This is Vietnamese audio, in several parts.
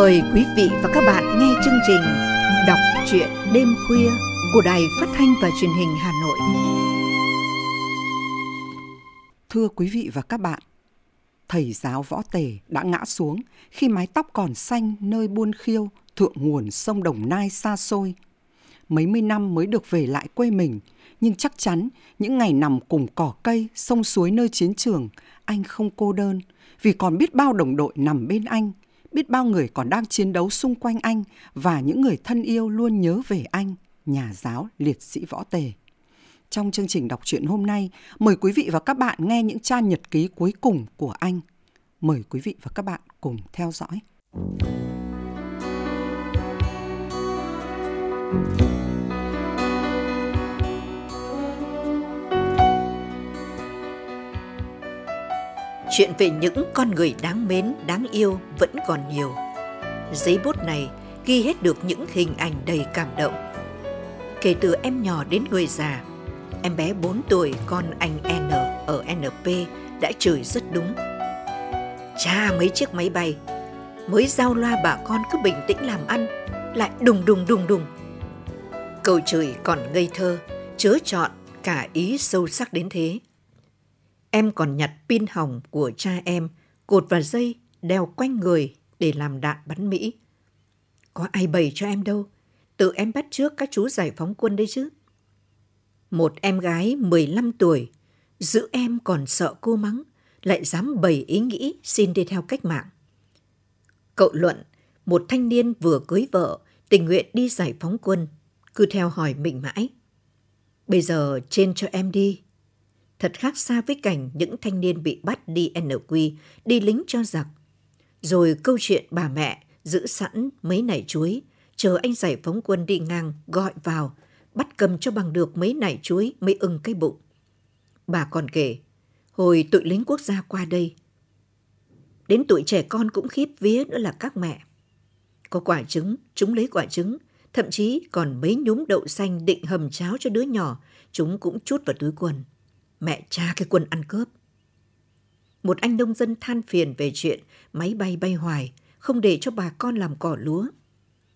Mời quý vị và các bạn nghe chương trình Đọc truyện đêm khuya của Đài Phát thanh và Truyền hình Hà Nội. Thưa quý vị và các bạn, thầy giáo võ tề đã ngã xuống khi mái tóc còn xanh nơi buôn khiêu thượng nguồn sông Đồng Nai xa xôi. Mấy mươi năm mới được về lại quê mình, nhưng chắc chắn những ngày nằm cùng cỏ cây, sông suối nơi chiến trường, anh không cô đơn vì còn biết bao đồng đội nằm bên anh – biết bao người còn đang chiến đấu xung quanh anh và những người thân yêu luôn nhớ về anh, nhà giáo liệt sĩ võ tề. Trong chương trình đọc truyện hôm nay, mời quý vị và các bạn nghe những trang nhật ký cuối cùng của anh. Mời quý vị và các bạn cùng theo dõi. Thank you. Chuyện về những con người đáng mến, đáng yêu vẫn còn nhiều. Giấy bút này ghi hết được những hình ảnh đầy cảm động. Kể từ em nhỏ đến người già, em bé 4 tuổi con anh N ở NP đã chửi rất đúng. Cha mấy chiếc máy bay, mới giao loa bà con cứ bình tĩnh làm ăn, lại đùng đùng đùng đùng. Câu chửi còn ngây thơ, chớ chọn cả ý sâu sắc đến thế. Em còn nhặt pin hỏng của cha em, cột và dây, đeo quanh người để làm đạn bắn Mỹ. Có ai bày cho em đâu, tự em bắt trước các chú giải phóng quân đấy chứ. Một em gái 15 tuổi, giữ em còn sợ cô mắng, lại dám bày ý nghĩ xin đi theo cách mạng. Cậu Luận, một thanh niên vừa cưới vợ, tình nguyện đi giải phóng quân, cứ theo hỏi mình mãi. Bây giờ trên cho em đi, thật khác xa với cảnh những thanh niên bị bắt đi NQ, đi lính cho giặc. Rồi câu chuyện bà mẹ giữ sẵn mấy nải chuối, chờ anh giải phóng quân đi ngang gọi vào, bắt cầm cho bằng được mấy nải chuối mới ưng cái bụng. Bà còn kể, hồi tụi lính quốc gia qua đây, đến tuổi trẻ con cũng khiếp vía nữa là các mẹ. Có quả trứng, chúng lấy quả trứng, thậm chí còn mấy nhúm đậu xanh định hầm cháo cho đứa nhỏ, chúng cũng chút vào túi quần mẹ cha cái quân ăn cướp. Một anh nông dân than phiền về chuyện máy bay bay hoài, không để cho bà con làm cỏ lúa.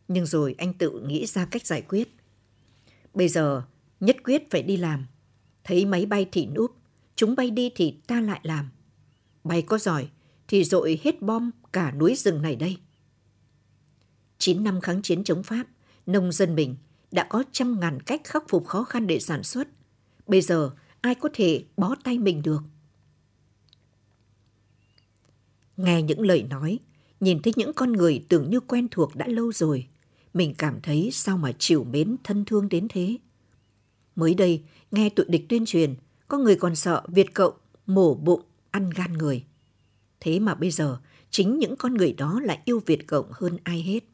Nhưng rồi anh tự nghĩ ra cách giải quyết. Bây giờ nhất quyết phải đi làm. Thấy máy bay thì núp, chúng bay đi thì ta lại làm. Bay có giỏi thì dội hết bom cả núi rừng này đây. 9 năm kháng chiến chống Pháp, nông dân mình đã có trăm ngàn cách khắc phục khó khăn để sản xuất. Bây giờ ai có thể bó tay mình được. Nghe những lời nói, nhìn thấy những con người tưởng như quen thuộc đã lâu rồi, mình cảm thấy sao mà chịu mến thân thương đến thế. Mới đây, nghe tụi địch tuyên truyền, có người còn sợ Việt Cộng mổ bụng, ăn gan người. Thế mà bây giờ, chính những con người đó lại yêu Việt Cộng hơn ai hết.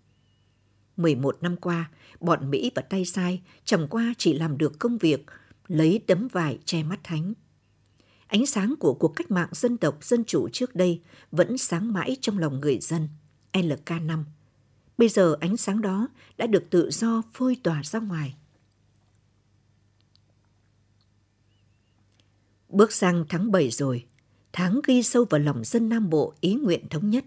11 năm qua, bọn Mỹ và tay sai chẳng qua chỉ làm được công việc lấy tấm vải che mắt thánh. Ánh sáng của cuộc cách mạng dân tộc dân chủ trước đây vẫn sáng mãi trong lòng người dân. LK5. Bây giờ ánh sáng đó đã được tự do phơi tỏa ra ngoài. Bước sang tháng 7 rồi, tháng ghi sâu vào lòng dân Nam Bộ ý nguyện thống nhất.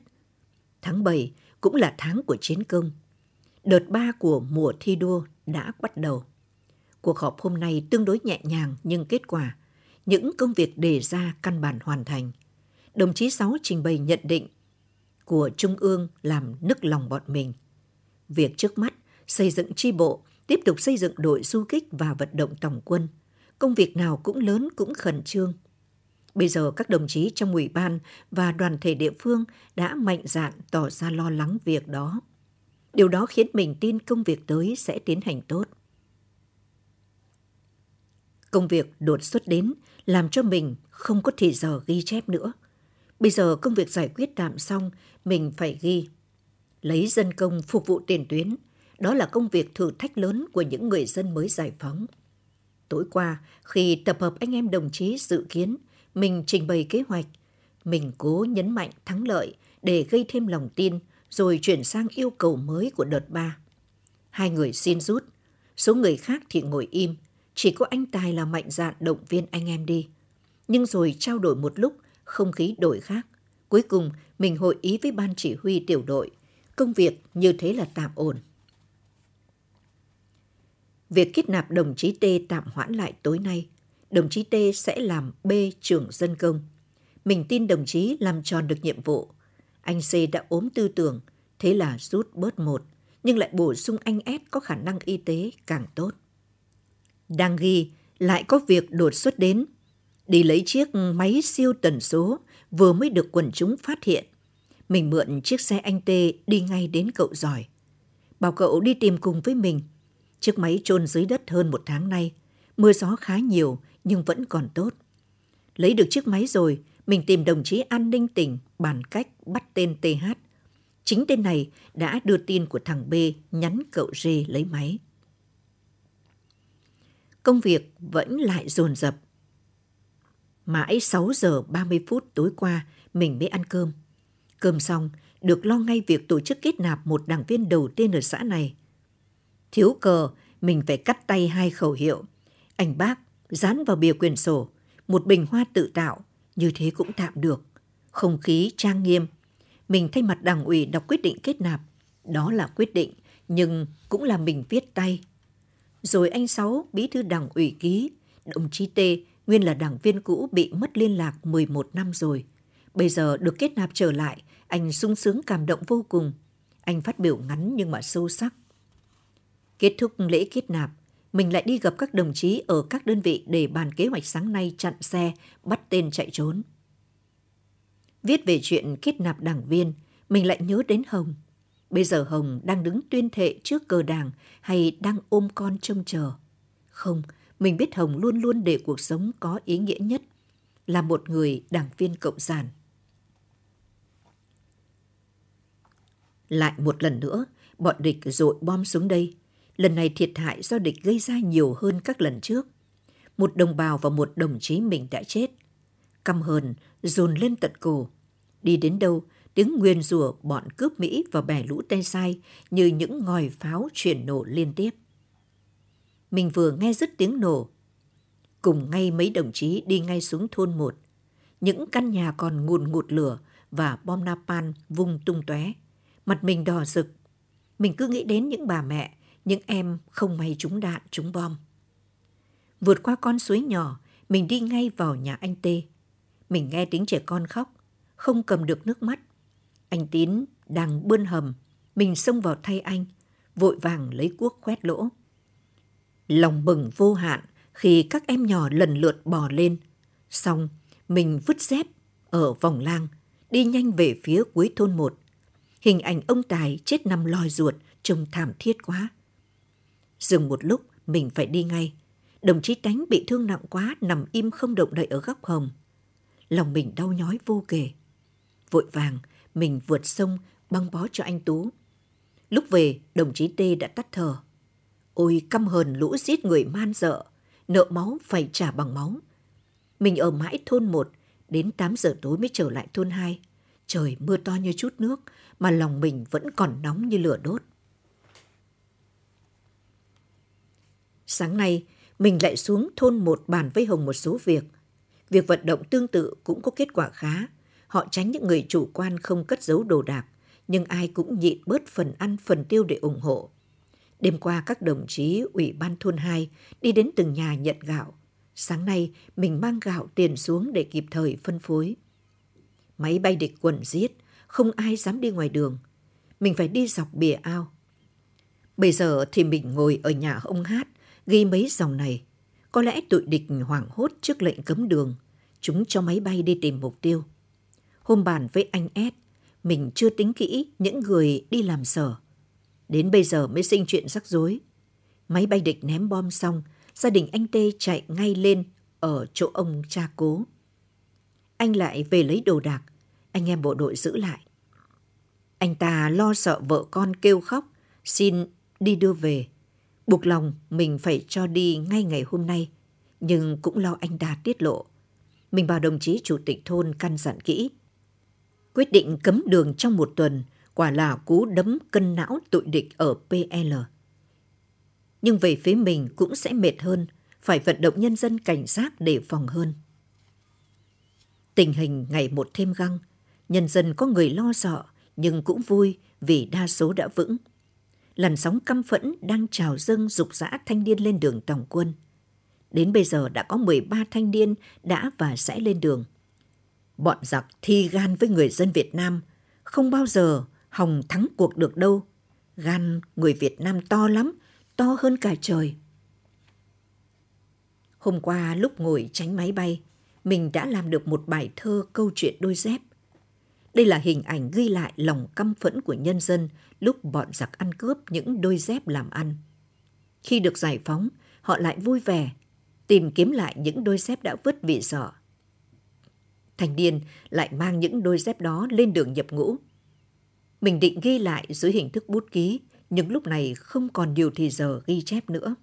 Tháng 7 cũng là tháng của chiến công. Đợt 3 của mùa thi đua đã bắt đầu. Cuộc họp hôm nay tương đối nhẹ nhàng nhưng kết quả, những công việc đề ra căn bản hoàn thành. Đồng chí Sáu trình bày nhận định của Trung ương làm nức lòng bọn mình. Việc trước mắt, xây dựng chi bộ, tiếp tục xây dựng đội du kích và vận động tổng quân. Công việc nào cũng lớn cũng khẩn trương. Bây giờ các đồng chí trong ủy ban và đoàn thể địa phương đã mạnh dạn tỏ ra lo lắng việc đó. Điều đó khiến mình tin công việc tới sẽ tiến hành tốt. Công việc đột xuất đến làm cho mình không có thì giờ ghi chép nữa. Bây giờ công việc giải quyết tạm xong, mình phải ghi. Lấy dân công phục vụ tiền tuyến, đó là công việc thử thách lớn của những người dân mới giải phóng. Tối qua, khi tập hợp anh em đồng chí dự kiến, mình trình bày kế hoạch. Mình cố nhấn mạnh thắng lợi để gây thêm lòng tin, rồi chuyển sang yêu cầu mới của đợt 3. Hai người xin rút, số người khác thì ngồi im, chỉ có anh Tài là mạnh dạn động viên anh em đi. Nhưng rồi trao đổi một lúc, không khí đổi khác. Cuối cùng, mình hội ý với ban chỉ huy tiểu đội. Công việc như thế là tạm ổn. Việc kết nạp đồng chí T tạm hoãn lại tối nay. Đồng chí T sẽ làm B trưởng dân công. Mình tin đồng chí làm tròn được nhiệm vụ. Anh C đã ốm tư tưởng, thế là rút bớt một, nhưng lại bổ sung anh S có khả năng y tế càng tốt. Đang ghi, lại có việc đột xuất đến. Đi lấy chiếc máy siêu tần số vừa mới được quần chúng phát hiện. Mình mượn chiếc xe anh Tê đi ngay đến cậu giỏi. Bảo cậu đi tìm cùng với mình. Chiếc máy chôn dưới đất hơn một tháng nay. Mưa gió khá nhiều nhưng vẫn còn tốt. Lấy được chiếc máy rồi, mình tìm đồng chí an ninh tỉnh bàn cách bắt tên TH. Chính tên này đã đưa tin của thằng B nhắn cậu G lấy máy. Công việc vẫn lại dồn dập. Mãi 6 giờ 30 phút tối qua mình mới ăn cơm. Cơm xong, được lo ngay việc tổ chức kết nạp một đảng viên đầu tiên ở xã này. Thiếu cờ, mình phải cắt tay hai khẩu hiệu. Anh bác dán vào bìa quyền sổ, một bình hoa tự tạo, như thế cũng tạm được. Không khí trang nghiêm. Mình thay mặt đảng ủy đọc quyết định kết nạp. Đó là quyết định, nhưng cũng là mình viết tay. Rồi anh Sáu, bí thư đảng ủy ký, đồng chí T, nguyên là đảng viên cũ bị mất liên lạc 11 năm rồi. Bây giờ được kết nạp trở lại, anh sung sướng cảm động vô cùng. Anh phát biểu ngắn nhưng mà sâu sắc. Kết thúc lễ kết nạp, mình lại đi gặp các đồng chí ở các đơn vị để bàn kế hoạch sáng nay chặn xe, bắt tên chạy trốn. Viết về chuyện kết nạp đảng viên, mình lại nhớ đến Hồng. Bây giờ Hồng đang đứng tuyên thệ trước cờ đảng hay đang ôm con trông chờ. Không, mình biết Hồng luôn luôn để cuộc sống có ý nghĩa nhất, là một người đảng viên cộng sản. Lại một lần nữa, bọn địch dội bom xuống đây. Lần này thiệt hại do địch gây ra nhiều hơn các lần trước. Một đồng bào và một đồng chí mình đã chết. Căm hờn, dồn lên tận cổ. Đi đến đâu, tiếng nguyên rủa bọn cướp Mỹ và bè lũ tay sai như những ngòi pháo chuyển nổ liên tiếp. Mình vừa nghe dứt tiếng nổ. Cùng ngay mấy đồng chí đi ngay xuống thôn một. Những căn nhà còn ngùn ngụt lửa và bom napalm vung tung tóe Mặt mình đỏ rực. Mình cứ nghĩ đến những bà mẹ, những em không may trúng đạn, trúng bom. Vượt qua con suối nhỏ, mình đi ngay vào nhà anh Tê. Mình nghe tiếng trẻ con khóc, không cầm được nước mắt. Anh Tín đang bươn hầm, mình xông vào thay anh, vội vàng lấy cuốc khoét lỗ. Lòng bừng vô hạn khi các em nhỏ lần lượt bò lên. Xong, mình vứt dép ở vòng lang, đi nhanh về phía cuối thôn một. Hình ảnh ông Tài chết nằm lòi ruột trông thảm thiết quá. Dừng một lúc, mình phải đi ngay. Đồng chí Tánh bị thương nặng quá, nằm im không động đậy ở góc hồng. Lòng mình đau nhói vô kể. Vội vàng, mình vượt sông, băng bó cho anh Tú. Lúc về, đồng chí Tê đã tắt thở. Ôi căm hờn lũ giết người man dợ, nợ máu phải trả bằng máu. Mình ở mãi thôn 1, đến 8 giờ tối mới trở lại thôn 2. Trời mưa to như chút nước, mà lòng mình vẫn còn nóng như lửa đốt. Sáng nay, mình lại xuống thôn một bàn với Hồng một số việc. Việc vận động tương tự cũng có kết quả khá. Họ tránh những người chủ quan không cất giấu đồ đạc, nhưng ai cũng nhịn bớt phần ăn phần tiêu để ủng hộ. Đêm qua các đồng chí Ủy ban thôn 2 đi đến từng nhà nhận gạo. Sáng nay mình mang gạo tiền xuống để kịp thời phân phối. Máy bay địch quần giết, không ai dám đi ngoài đường. Mình phải đi dọc bìa ao. Bây giờ thì mình ngồi ở nhà ông hát, ghi mấy dòng này. Có lẽ tụi địch hoảng hốt trước lệnh cấm đường. Chúng cho máy bay đi tìm mục tiêu. Hôm bàn với anh S, mình chưa tính kỹ những người đi làm sở. Đến bây giờ mới sinh chuyện rắc rối. Máy bay địch ném bom xong, gia đình anh Tê chạy ngay lên ở chỗ ông cha cố. Anh lại về lấy đồ đạc, anh em bộ đội giữ lại. Anh ta lo sợ vợ con kêu khóc, xin đi đưa về. Buộc lòng mình phải cho đi ngay ngày hôm nay, nhưng cũng lo anh ta tiết lộ. Mình bảo đồng chí chủ tịch thôn căn dặn kỹ. Quyết định cấm đường trong một tuần quả là cú đấm cân não tội địch ở PL. Nhưng về phía mình cũng sẽ mệt hơn, phải vận động nhân dân cảnh giác để phòng hơn. Tình hình ngày một thêm găng, nhân dân có người lo sợ, nhưng cũng vui vì đa số đã vững. Làn sóng căm phẫn đang trào dâng dục dã thanh niên lên đường tổng quân. Đến bây giờ đã có 13 thanh niên đã và sẽ lên đường. Bọn giặc thi gan với người dân Việt Nam, không bao giờ hòng thắng cuộc được đâu. Gan người Việt Nam to lắm, to hơn cả trời. Hôm qua lúc ngồi tránh máy bay, mình đã làm được một bài thơ câu chuyện đôi dép. Đây là hình ảnh ghi lại lòng căm phẫn của nhân dân lúc bọn giặc ăn cướp những đôi dép làm ăn. Khi được giải phóng, họ lại vui vẻ, tìm kiếm lại những đôi dép đã vứt vì sợ. Thanh niên lại mang những đôi dép đó lên đường nhập ngũ. Mình định ghi lại dưới hình thức bút ký, nhưng lúc này không còn nhiều thì giờ ghi chép nữa.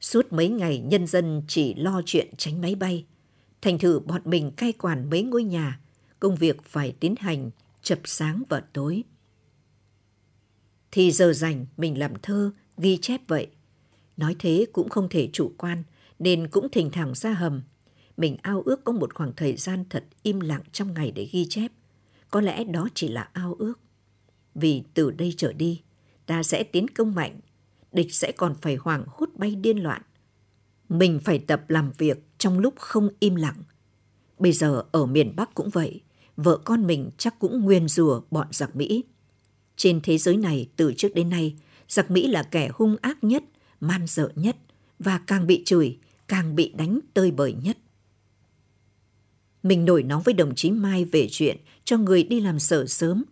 Suốt mấy ngày nhân dân chỉ lo chuyện tránh máy bay. Thành thử bọn mình cai quản mấy ngôi nhà, công việc phải tiến hành chập sáng và tối. Thì giờ rảnh mình làm thơ, ghi chép vậy. Nói thế cũng không thể chủ quan, nên cũng thỉnh thoảng ra hầm. Mình ao ước có một khoảng thời gian thật im lặng trong ngày để ghi chép. Có lẽ đó chỉ là ao ước. Vì từ đây trở đi, ta sẽ tiến công mạnh, địch sẽ còn phải hoảng hốt bay điên loạn. Mình phải tập làm việc trong lúc không im lặng. Bây giờ ở miền Bắc cũng vậy, vợ con mình chắc cũng nguyên rùa bọn giặc Mỹ. Trên thế giới này từ trước đến nay, giặc Mỹ là kẻ hung ác nhất, man dợ nhất và càng bị chửi, càng bị đánh tơi bời nhất. Mình nổi nóng với đồng chí Mai về chuyện cho người đi làm sở sớm.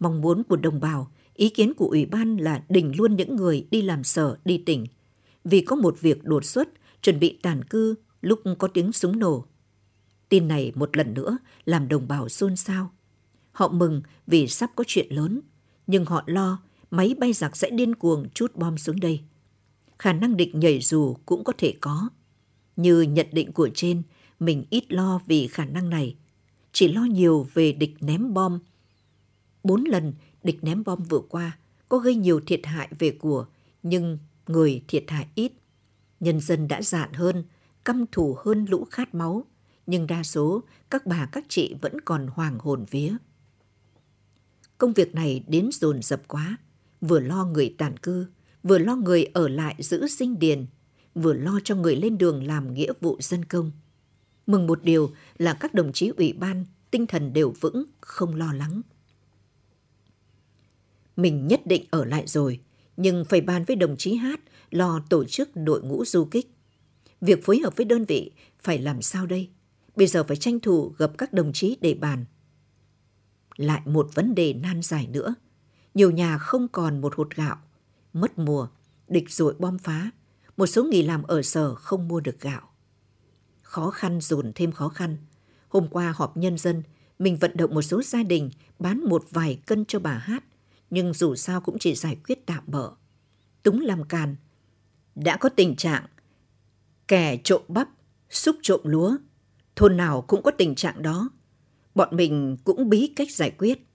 Mong muốn của đồng bào, ý kiến của ủy ban là đình luôn những người đi làm sở đi tỉnh. Vì có một việc đột xuất, chuẩn bị tàn cư lúc có tiếng súng nổ. Tin này một lần nữa làm đồng bào xôn xao. Họ mừng vì sắp có chuyện lớn, nhưng họ lo máy bay giặc sẽ điên cuồng chút bom xuống đây. Khả năng địch nhảy dù cũng có thể có. Như nhận định của trên, mình ít lo vì khả năng này. Chỉ lo nhiều về địch ném bom. Bốn lần địch ném bom vừa qua có gây nhiều thiệt hại về của, nhưng người thiệt hại ít. Nhân dân đã dạn hơn, căm thù hơn lũ khát máu, nhưng đa số các bà các chị vẫn còn hoàng hồn vía. Công việc này đến dồn dập quá, vừa lo người tàn cư, vừa lo người ở lại giữ sinh điền, vừa lo cho người lên đường làm nghĩa vụ dân công. Mừng một điều là các đồng chí ủy ban tinh thần đều vững, không lo lắng. Mình nhất định ở lại rồi, nhưng phải bàn với đồng chí Hát lo tổ chức đội ngũ du kích. Việc phối hợp với đơn vị phải làm sao đây? Bây giờ phải tranh thủ gặp các đồng chí để bàn. Lại một vấn đề nan giải nữa. Nhiều nhà không còn một hột gạo. Mất mùa, địch rồi bom phá. Một số nghỉ làm ở sở không mua được gạo. Khó khăn dồn thêm khó khăn. Hôm qua họp nhân dân, mình vận động một số gia đình bán một vài cân cho bà Hát. Nhưng dù sao cũng chỉ giải quyết tạm bỡ. Túng làm càn. Đã có tình trạng kẻ trộm bắp, xúc trộm lúa, Thôn nào cũng có tình trạng đó. Bọn mình cũng bí cách giải quyết.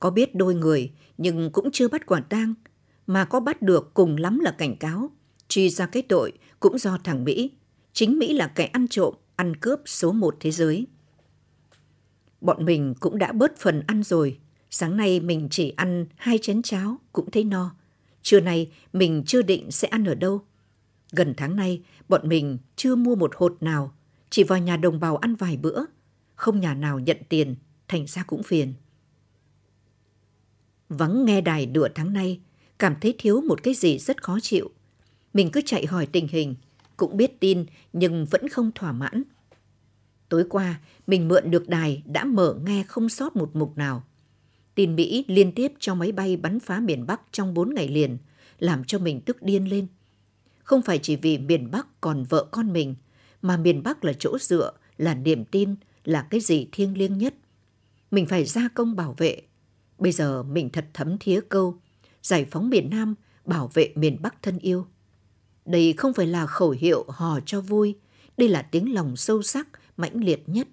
Có biết đôi người nhưng cũng chưa bắt quả tang. Mà có bắt được cùng lắm là cảnh cáo. Truy ra cái tội cũng do thằng Mỹ. Chính Mỹ là kẻ ăn trộm, ăn cướp số một thế giới. Bọn mình cũng đã bớt phần ăn rồi. Sáng nay mình chỉ ăn hai chén cháo cũng thấy no. Trưa nay mình chưa định sẽ ăn ở đâu. Gần tháng nay, bọn mình chưa mua một hột nào chỉ vào nhà đồng bào ăn vài bữa, không nhà nào nhận tiền, thành ra cũng phiền. Vắng nghe đài đùa tháng nay, cảm thấy thiếu một cái gì rất khó chịu. Mình cứ chạy hỏi tình hình, cũng biết tin nhưng vẫn không thỏa mãn. Tối qua, mình mượn được đài đã mở nghe không sót một mục nào. Tin Mỹ liên tiếp cho máy bay bắn phá miền Bắc trong 4 ngày liền, làm cho mình tức điên lên. Không phải chỉ vì miền Bắc còn vợ con mình, mà miền Bắc là chỗ dựa, là niềm tin, là cái gì thiêng liêng nhất. Mình phải ra công bảo vệ. Bây giờ mình thật thấm thía câu, giải phóng miền Nam, bảo vệ miền Bắc thân yêu. Đây không phải là khẩu hiệu hò cho vui, đây là tiếng lòng sâu sắc, mãnh liệt nhất,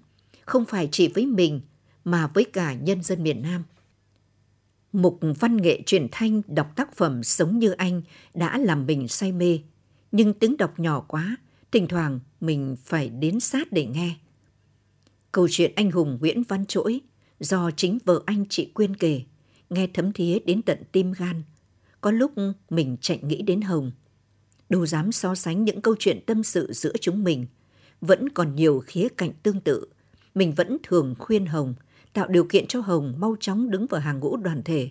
không phải chỉ với mình mà với cả nhân dân miền Nam. Mục văn nghệ truyền thanh đọc tác phẩm Sống như anh đã làm mình say mê, nhưng tiếng đọc nhỏ quá, thỉnh thoảng mình phải đến sát để nghe. Câu chuyện anh hùng Nguyễn Văn Trỗi do chính vợ anh chị Quyên kể, nghe thấm thía đến tận tim gan. Có lúc mình chạy nghĩ đến Hồng. Đâu dám so sánh những câu chuyện tâm sự giữa chúng mình. Vẫn còn nhiều khía cạnh tương tự. Mình vẫn thường khuyên Hồng, tạo điều kiện cho Hồng mau chóng đứng vào hàng ngũ đoàn thể.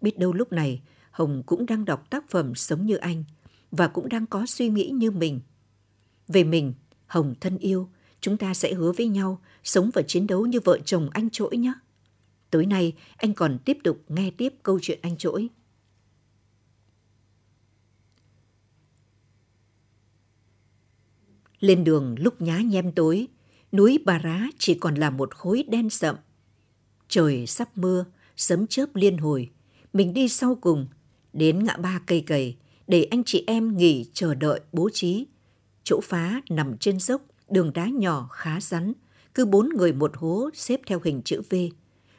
Biết đâu lúc này, Hồng cũng đang đọc tác phẩm Sống như anh và cũng đang có suy nghĩ như mình. Về mình, Hồng thân yêu, chúng ta sẽ hứa với nhau sống và chiến đấu như vợ chồng anh Trỗi nhé. Tối nay anh còn tiếp tục nghe tiếp câu chuyện anh Trỗi. Lên đường lúc nhá nhem tối, núi Bà Rá chỉ còn là một khối đen sậm. Trời sắp mưa, sấm chớp liên hồi. Mình đi sau cùng, đến ngã ba cây cầy, để anh chị em nghỉ chờ đợi bố trí. Chỗ phá nằm trên dốc, đường đá nhỏ khá rắn, cứ bốn người một hố xếp theo hình chữ V.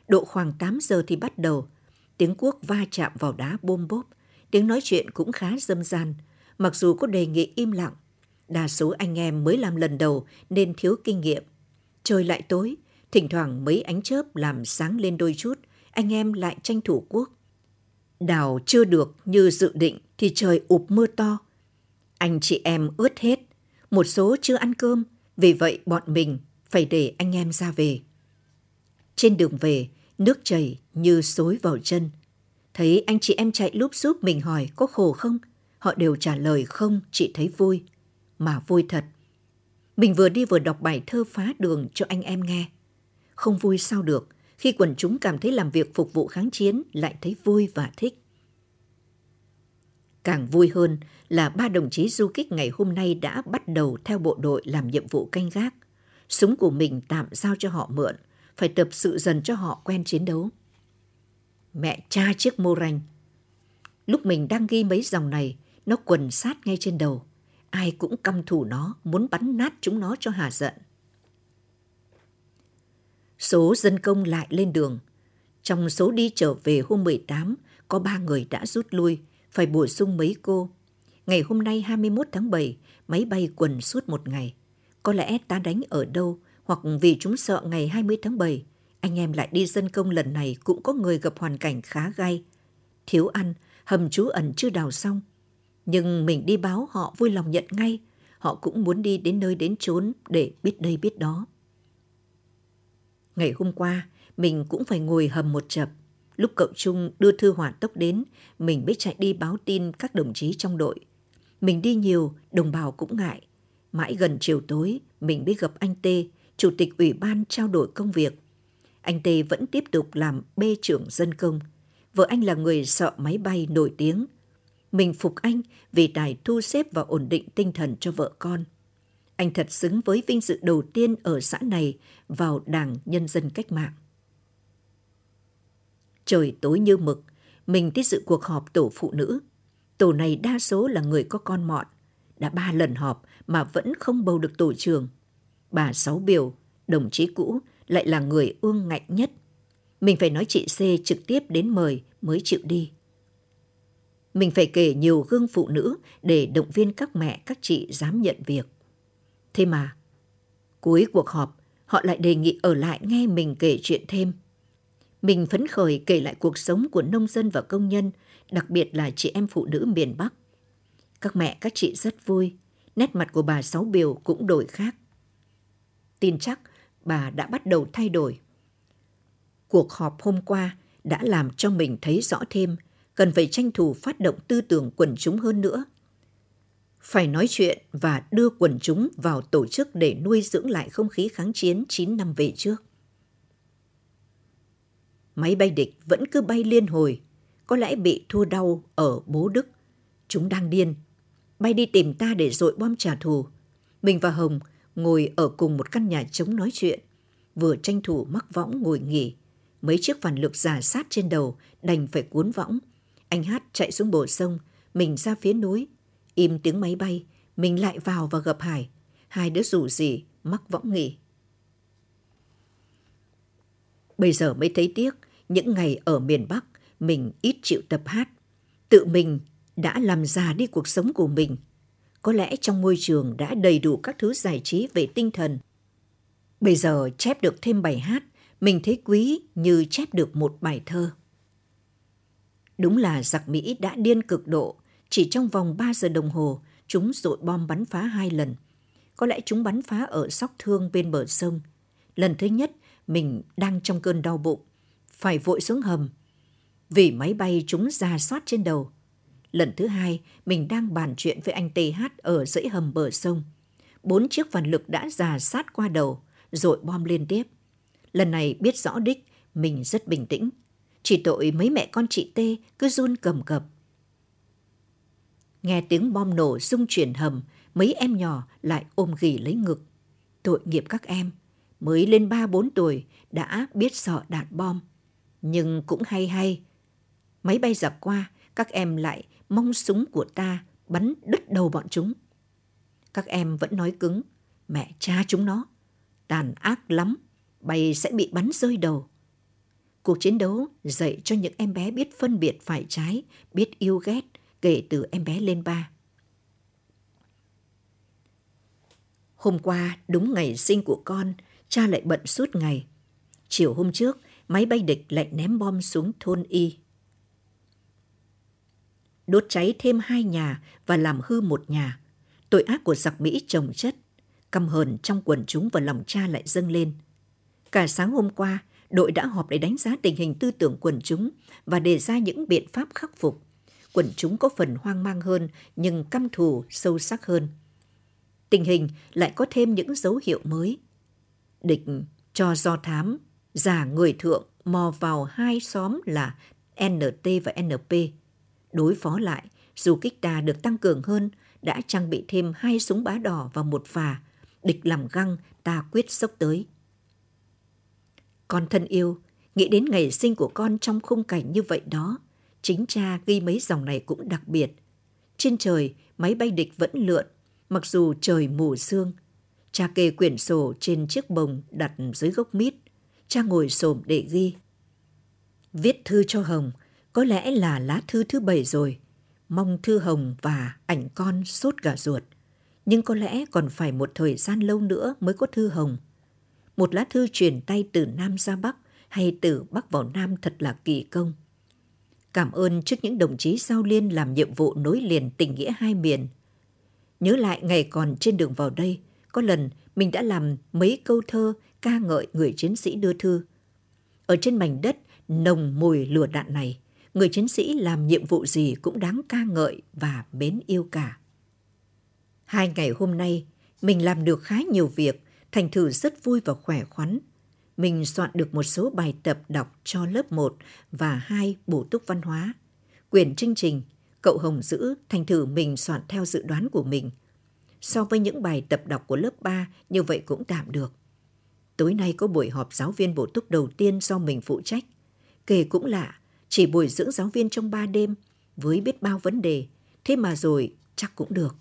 Độ khoảng 8 giờ thì bắt đầu, tiếng cuốc va chạm vào đá bôm bốp, tiếng nói chuyện cũng khá dâm gian, mặc dù có đề nghị im lặng. Đa số anh em mới làm lần đầu nên thiếu kinh nghiệm. Trời lại tối, thỉnh thoảng mấy ánh chớp làm sáng lên đôi chút, anh em lại tranh thủ cuốc. Đào chưa được như dự định thì trời ụp mưa to. Anh chị em ướt hết, một số chưa ăn cơm, vì vậy bọn mình phải để anh em ra về. Trên đường về, nước chảy như xối vào chân. Thấy anh chị em chạy lúp xúp mình hỏi có khổ không? Họ đều trả lời không, chị thấy vui. Mà vui thật. Mình vừa đi vừa đọc bài thơ phá đường cho anh em nghe. Không vui sao được, khi quần chúng cảm thấy làm việc phục vụ kháng chiến lại thấy vui và thích. Càng vui hơn là ba đồng chí du kích ngày hôm nay đã bắt đầu theo bộ đội làm nhiệm vụ canh gác. Súng của mình tạm giao cho họ mượn, phải tập sự dần cho họ quen chiến đấu. Mẹ cha chiếc mô ranh. Lúc mình đang ghi mấy dòng này, nó quần sát ngay trên đầu. Ai cũng căm thù nó, muốn bắn nát chúng nó cho hà giận. Số dân công lại lên đường. Trong số đi trở về hôm 18, có ba người đã rút lui, phải bổ sung mấy cô. Ngày hôm nay 21 tháng 7, máy bay quần suốt một ngày. Có lẽ ta đánh ở đâu, hoặc vì chúng sợ ngày 20 tháng 7, anh em lại đi dân công lần này cũng có người gặp hoàn cảnh khá gai. Thiếu ăn, hầm trú ẩn chưa đào xong. Nhưng mình đi báo họ vui lòng nhận ngay, họ cũng muốn đi đến nơi đến chốn để biết đây biết đó. Ngày hôm qua, mình cũng phải ngồi hầm một chập. Lúc cậu Trung đưa thư hỏa tốc đến, mình mới chạy đi báo tin các đồng chí trong đội. Mình đi nhiều, đồng bào cũng ngại. Mãi gần chiều tối, mình mới gặp anh Tê, chủ tịch ủy ban trao đổi công việc. Anh Tê vẫn tiếp tục làm bê trưởng dân công. Vợ anh là người sợ máy bay nổi tiếng. Mình phục anh vì tài thu xếp và ổn định tinh thần cho vợ con. Anh thật xứng với vinh dự đầu tiên ở xã này vào Đảng Nhân dân Cách mạng. Trời tối như mực, mình tiết dự cuộc họp tổ phụ nữ. Tổ này đa số là người có con mọn. Đã ba lần họp mà vẫn không bầu được tổ trưởng. Bà Sáu Biểu, đồng chí cũ, lại là người ương ngạnh nhất. Mình phải nói chị C trực tiếp đến mời mới chịu đi. Mình phải kể nhiều gương phụ nữ để động viên các mẹ các chị dám nhận việc. Thế mà, cuối cuộc họp, họ lại đề nghị ở lại nghe mình kể chuyện thêm. Mình phấn khởi kể lại cuộc sống của nông dân và công nhân, đặc biệt là chị em phụ nữ miền Bắc. Các mẹ các chị rất vui, nét mặt của bà Sáu Biểu cũng đổi khác. Tin chắc bà đã bắt đầu thay đổi. Cuộc họp hôm qua đã làm cho mình thấy rõ thêm cần phải tranh thủ phát động tư tưởng quần chúng hơn nữa. Phải nói chuyện và đưa quần chúng vào tổ chức để nuôi dưỡng lại không khí kháng chiến 9 năm về trước. Máy bay địch vẫn cứ bay liên hồi, có lẽ bị thua đau ở bố Đức. Chúng đang điên, bay đi tìm ta để dội bom trả thù. Mình và Hồng ngồi ở cùng một căn nhà trống nói chuyện, vừa tranh thủ mắc võng ngồi nghỉ. Mấy chiếc phản lực giả sát trên đầu đành phải cuốn võng. Anh Hát chạy xuống bờ sông, mình ra phía núi. Im tiếng máy bay, mình lại vào và gặp Hải. Hai đứa rủ gì, mắc võng nghỉ. Bây giờ mới thấy tiếc, những ngày ở miền Bắc, mình ít chịu tập hát. Tự mình đã làm già đi cuộc sống của mình. Có lẽ trong môi trường đã đầy đủ các thứ giải trí về tinh thần. Bây giờ chép được thêm bài hát, mình thấy quý như chép được một bài thơ. Đúng là giặc Mỹ đã điên cực độ, chỉ trong vòng 3 giờ đồng hồ, chúng dội bom bắn phá hai lần. Có lẽ chúng bắn phá ở sóc thương bên bờ sông. Lần thứ nhất, mình đang trong cơn đau bụng, phải vội xuống hầm. Vì máy bay chúng ra soát trên đầu. Lần thứ hai, mình đang bàn chuyện với anh TH ở dãy hầm bờ sông. Bốn chiếc phản lực đã già sát qua đầu, rồi bom liên tiếp. Lần này biết rõ đích, mình rất bình tĩnh. Chỉ tội mấy mẹ con chị tê cứ run cầm cập. Nghe tiếng bom nổ rung chuyển hầm, mấy em nhỏ lại ôm ghì lấy ngực. Tội nghiệp các em, mới lên 3-4 tuổi đã biết sợ đạn bom. Nhưng cũng hay hay. Máy bay giặc qua, các em lại mong súng của ta bắn đứt đầu bọn chúng. Các em vẫn nói cứng, mẹ cha chúng nó, tàn ác lắm, bay sẽ bị bắn rơi đầu. Cuộc chiến đấu dạy cho những em bé biết phân biệt phải trái, biết yêu ghét kể từ em bé lên ba. Hôm qua, đúng ngày sinh của con, cha lại bận suốt ngày. Chiều hôm trước, máy bay địch lại ném bom xuống thôn Y. Đốt cháy thêm hai nhà và làm hư một nhà. Tội ác của giặc Mỹ trồng chất, căm hờn trong quần chúng và lòng cha lại dâng lên. Cả sáng hôm qua, đội đã họp để đánh giá tình hình tư tưởng quần chúng và đề ra những biện pháp khắc phục. Quần chúng có phần hoang mang hơn nhưng căm thù sâu sắc hơn. Tình hình lại có thêm những dấu hiệu mới. Địch cho do thám, giả người thượng mò vào hai xóm là NT và NP. Đối phó lại, dù kích ta được tăng cường hơn, đã trang bị thêm hai súng bá đỏ và một phà. Địch làm găng, ta quyết sốc tới. Con thân yêu, nghĩ đến ngày sinh của con trong khung cảnh như vậy đó. Chính cha ghi mấy dòng này cũng đặc biệt. Trên trời, máy bay địch vẫn lượn, mặc dù trời mù sương. Cha kê quyển sổ trên chiếc bồng đặt dưới gốc mít. Cha ngồi xổm để ghi. Viết thư cho Hồng, có lẽ là lá thư thứ bảy rồi. Mong thư Hồng và ảnh con sốt cả ruột. Nhưng có lẽ còn phải một thời gian lâu nữa mới có thư Hồng – một lá thư truyền tay từ Nam ra Bắc hay từ Bắc vào Nam thật là kỳ công. Cảm ơn trước những đồng chí giao liên làm nhiệm vụ nối liền tình nghĩa hai miền. Nhớ lại ngày còn trên đường vào đây, có lần mình đã làm mấy câu thơ ca ngợi người chiến sĩ đưa thư. Ở trên mảnh đất nồng mùi lửa đạn này, người chiến sĩ làm nhiệm vụ gì cũng đáng ca ngợi và mến yêu cả. Hai ngày hôm nay, mình làm được khá nhiều việc Thành thử rất vui và khỏe khoắn. Mình soạn được một số bài tập đọc cho lớp 1 và 2 bổ túc văn hóa. Quyển chương trình, cậu Hồng giữ thành thử mình soạn theo dự đoán của mình. So với những bài tập đọc của lớp 3, như vậy cũng tạm được. Tối nay có buổi họp giáo viên bổ túc đầu tiên do mình phụ trách. Kể cũng lạ, chỉ bồi dưỡng giáo viên trong 3 đêm với biết bao vấn đề, thế mà rồi chắc cũng được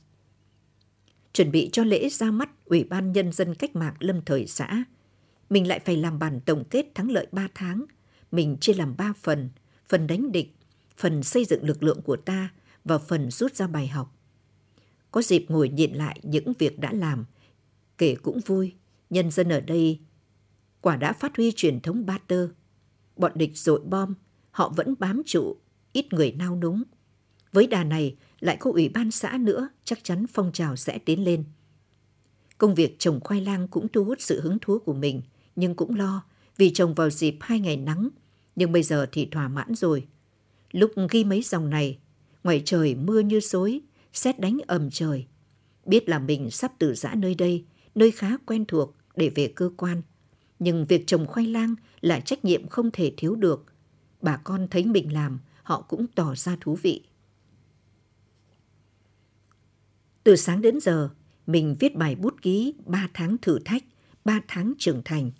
chuẩn bị cho lễ ra mắt Ủy ban Nhân dân Cách mạng Lâm Thời xã. Mình lại phải làm bản tổng kết thắng lợi 3 tháng. Mình chia làm 3 phần, phần đánh địch, phần xây dựng lực lượng của ta và phần rút ra bài học. Có dịp ngồi nhìn lại những việc đã làm, kể cũng vui, nhân dân ở đây quả đã phát huy truyền thống ba tơ. Bọn địch dội bom, họ vẫn bám trụ, ít người nao núng. Với đà này, lại có ủy ban xã nữa, chắc chắn phong trào sẽ tiến lên. Công việc trồng khoai lang cũng thu hút sự hứng thú của mình, nhưng cũng lo vì trồng vào dịp hai ngày nắng, nhưng bây giờ thì thỏa mãn rồi. Lúc ghi mấy dòng này, ngoài trời mưa như xối, xét đánh ầm trời. Biết là mình sắp từ giã nơi đây, nơi khá quen thuộc để về cơ quan. Nhưng việc trồng khoai lang là trách nhiệm không thể thiếu được. Bà con thấy mình làm, họ cũng tỏ ra thú vị. Từ sáng đến giờ, mình viết bài bút ký 3 tháng thử thách, 3 tháng trưởng thành.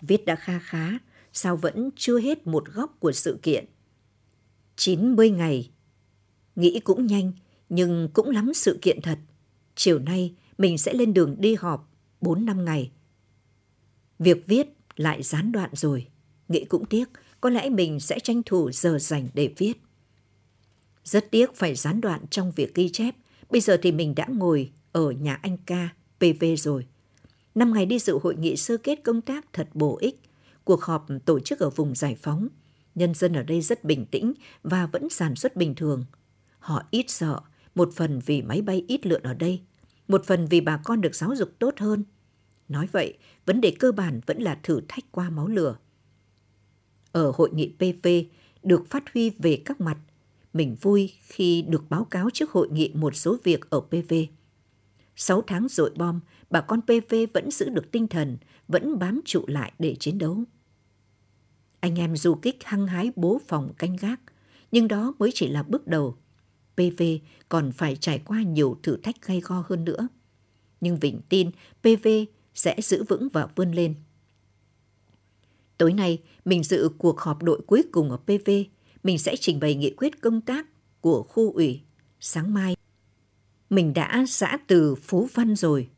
Viết đã kha khá, sao vẫn chưa hết một góc của sự kiện. 90 ngày. Nghĩ cũng nhanh, nhưng cũng lắm sự kiện thật. Chiều nay, mình sẽ lên đường đi họp 4 năm ngày. Việc viết lại gián đoạn rồi. Nghĩ cũng tiếc, có lẽ mình sẽ tranh thủ giờ dành để viết. Rất tiếc phải gián đoạn trong việc ghi chép Bây giờ thì mình đã ngồi ở nhà anh ca PV rồi. năm ngày đi dự hội nghị sơ kết công tác thật bổ ích. Cuộc họp tổ chức ở vùng giải phóng. Nhân dân ở đây rất bình tĩnh và vẫn sản xuất bình thường. Họ ít sợ, một phần vì máy bay ít lượn ở đây, một phần vì bà con được giáo dục tốt hơn. Nói vậy, vấn đề cơ bản vẫn là thử thách qua máu lửa. Ở hội nghị PV được phát huy về các mặt. Mình vui khi được báo cáo trước hội nghị một số việc ở PV. Sáu tháng dội bom, bà con PV vẫn giữ được tinh thần, vẫn bám trụ lại để chiến đấu. Anh em du kích hăng hái bố phòng canh gác, nhưng đó mới chỉ là bước đầu. PV còn phải trải qua nhiều thử thách gay go hơn nữa. Nhưng vĩnh tin PV sẽ giữ vững và vươn lên. Tối nay, mình dự cuộc họp đội cuối cùng ở PV. Mình sẽ trình bày nghị quyết công tác của khu ủy. Sáng mai, mình đã giã từ phố Văn rồi.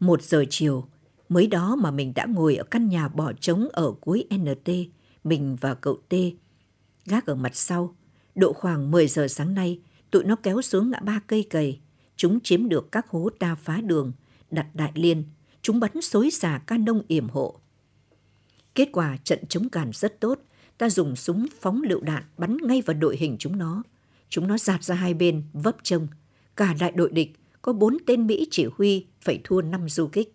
Một giờ chiều, mới đó mà mình đã ngồi ở căn nhà bỏ trống ở cuối NT, mình và cậu T. Gác ở mặt sau, độ khoảng 10 giờ sáng nay, tụi nó kéo xuống ngã ba cây cầy. Chúng chiếm được các hố ta phá đường, đặt đại liên. Chúng bắn xối xả can nông yểm hộ. Kết quả trận chống càn rất tốt. Ta dùng súng phóng lựu đạn bắn ngay vào đội hình chúng nó. Chúng nó giạt ra hai bên, vấp trông. Cả đại đội địch có bốn tên Mỹ chỉ huy phải thua năm du kích.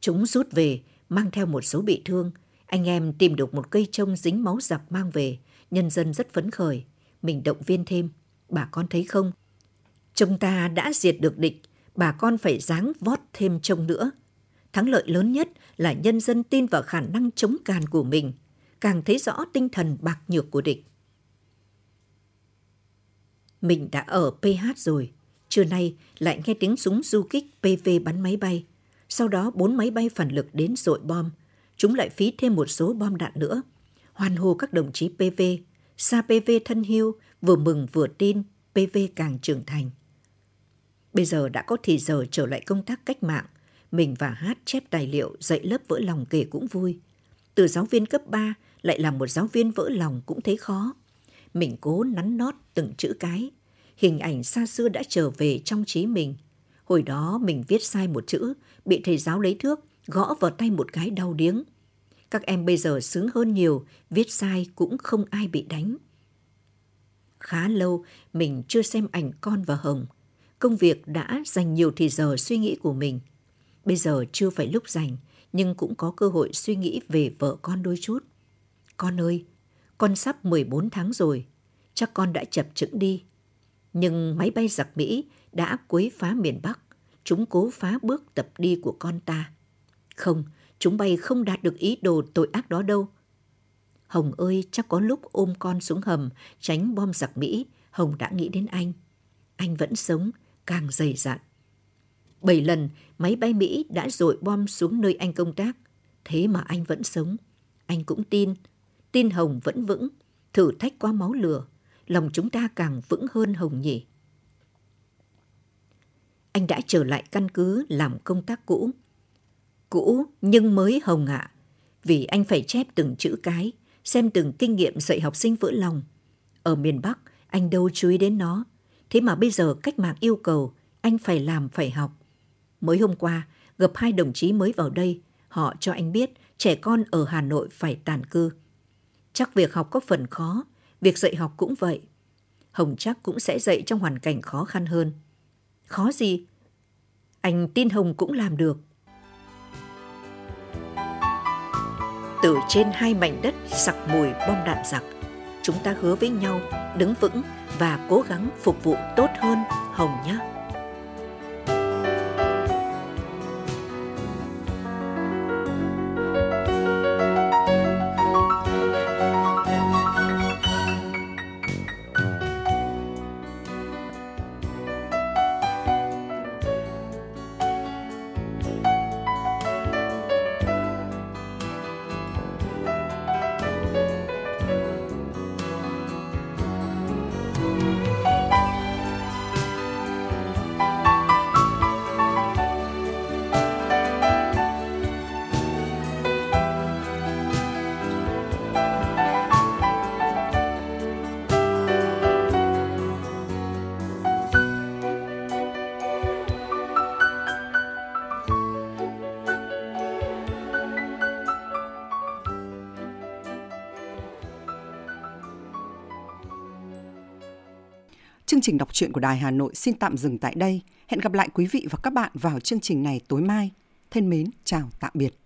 Chúng rút về, mang theo một số bị thương. Anh em tìm được một cây trông dính máu giặc mang về. Nhân dân rất phấn khởi. Mình động viên thêm. Bà con thấy không? Chúng ta đã diệt được địch. Bà con phải dáng vót thêm trông nữa. Thắng lợi lớn nhất là nhân dân tin vào khả năng chống càn của mình, càng thấy rõ tinh thần bạc nhược của địch. Mình đã ở PH rồi, trưa nay lại nghe tiếng súng du kích PV bắn máy bay. Sau đó bốn máy bay phản lực đến dội bom. Chúng lại phí thêm một số bom đạn nữa. Hoan hô các đồng chí PV, xa PV thân hiu, vừa mừng vừa tin PV càng trưởng thành. Bây giờ đã có thì giờ trở lại công tác cách mạng, mình và Hát chép tài liệu dạy lớp vỡ lòng kể cũng vui. Từ giáo viên cấp 3 lại là một giáo viên vỡ lòng cũng thấy khó. Mình cố nắn nót từng chữ cái. Hình ảnh xa xưa đã trở về trong trí mình. Hồi đó mình viết sai một chữ, bị thầy giáo lấy thước, gõ vào tay một cái đau điếng. Các em bây giờ sướng hơn nhiều, viết sai cũng không ai bị đánh. Khá lâu mình chưa xem ảnh con và Hồng. Công việc đã dành nhiều thì giờ suy nghĩ của mình – Bây giờ chưa phải lúc rảnh, nhưng cũng có cơ hội suy nghĩ về vợ con đôi chút. Con ơi, con sắp 14 tháng rồi, chắc con đã chập chững đi. Nhưng máy bay giặc Mỹ đã quấy phá miền Bắc, chúng cố phá bước tập đi của con ta. Không, chúng bay không đạt được ý đồ tội ác đó đâu. Hồng ơi, chắc có lúc ôm con xuống hầm, tránh bom giặc Mỹ, Hồng đã nghĩ đến anh. Anh vẫn sống, càng dày dặn. Bảy lần máy bay Mỹ đã dội bom xuống nơi anh công tác. Thế mà anh vẫn sống. Anh cũng tin. Tin Hồng vẫn vững. Thử thách qua máu lửa. Lòng chúng ta càng vững hơn Hồng nhỉ. Anh đã trở lại căn cứ làm công tác cũ. Cũ nhưng mới Hồng ạ. À, vì anh phải chép từng chữ cái, xem từng kinh nghiệm dạy học sinh vỡ lòng. Ở miền Bắc, anh đâu chú ý đến nó. Thế mà bây giờ cách mạng yêu cầu, anh phải làm phải học. Mới hôm qua, gặp hai đồng chí mới vào đây, họ cho anh biết trẻ con ở Hà Nội phải tàn cư. Chắc việc học có phần khó, việc dạy học cũng vậy. Hồng chắc cũng sẽ dạy trong hoàn cảnh khó khăn hơn. Khó gì? Anh tin Hồng cũng làm được. Từ trên hai mảnh đất sặc mùi bom đạn giặc, chúng ta hứa với nhau đứng vững và cố gắng phục vụ tốt hơn Hồng nhé. Trình đọc truyện của Đài Hà Nội xin tạm dừng tại đây. Hẹn gặp lại quý vị và các bạn vào chương trình này tối mai. Thân mến, chào tạm biệt.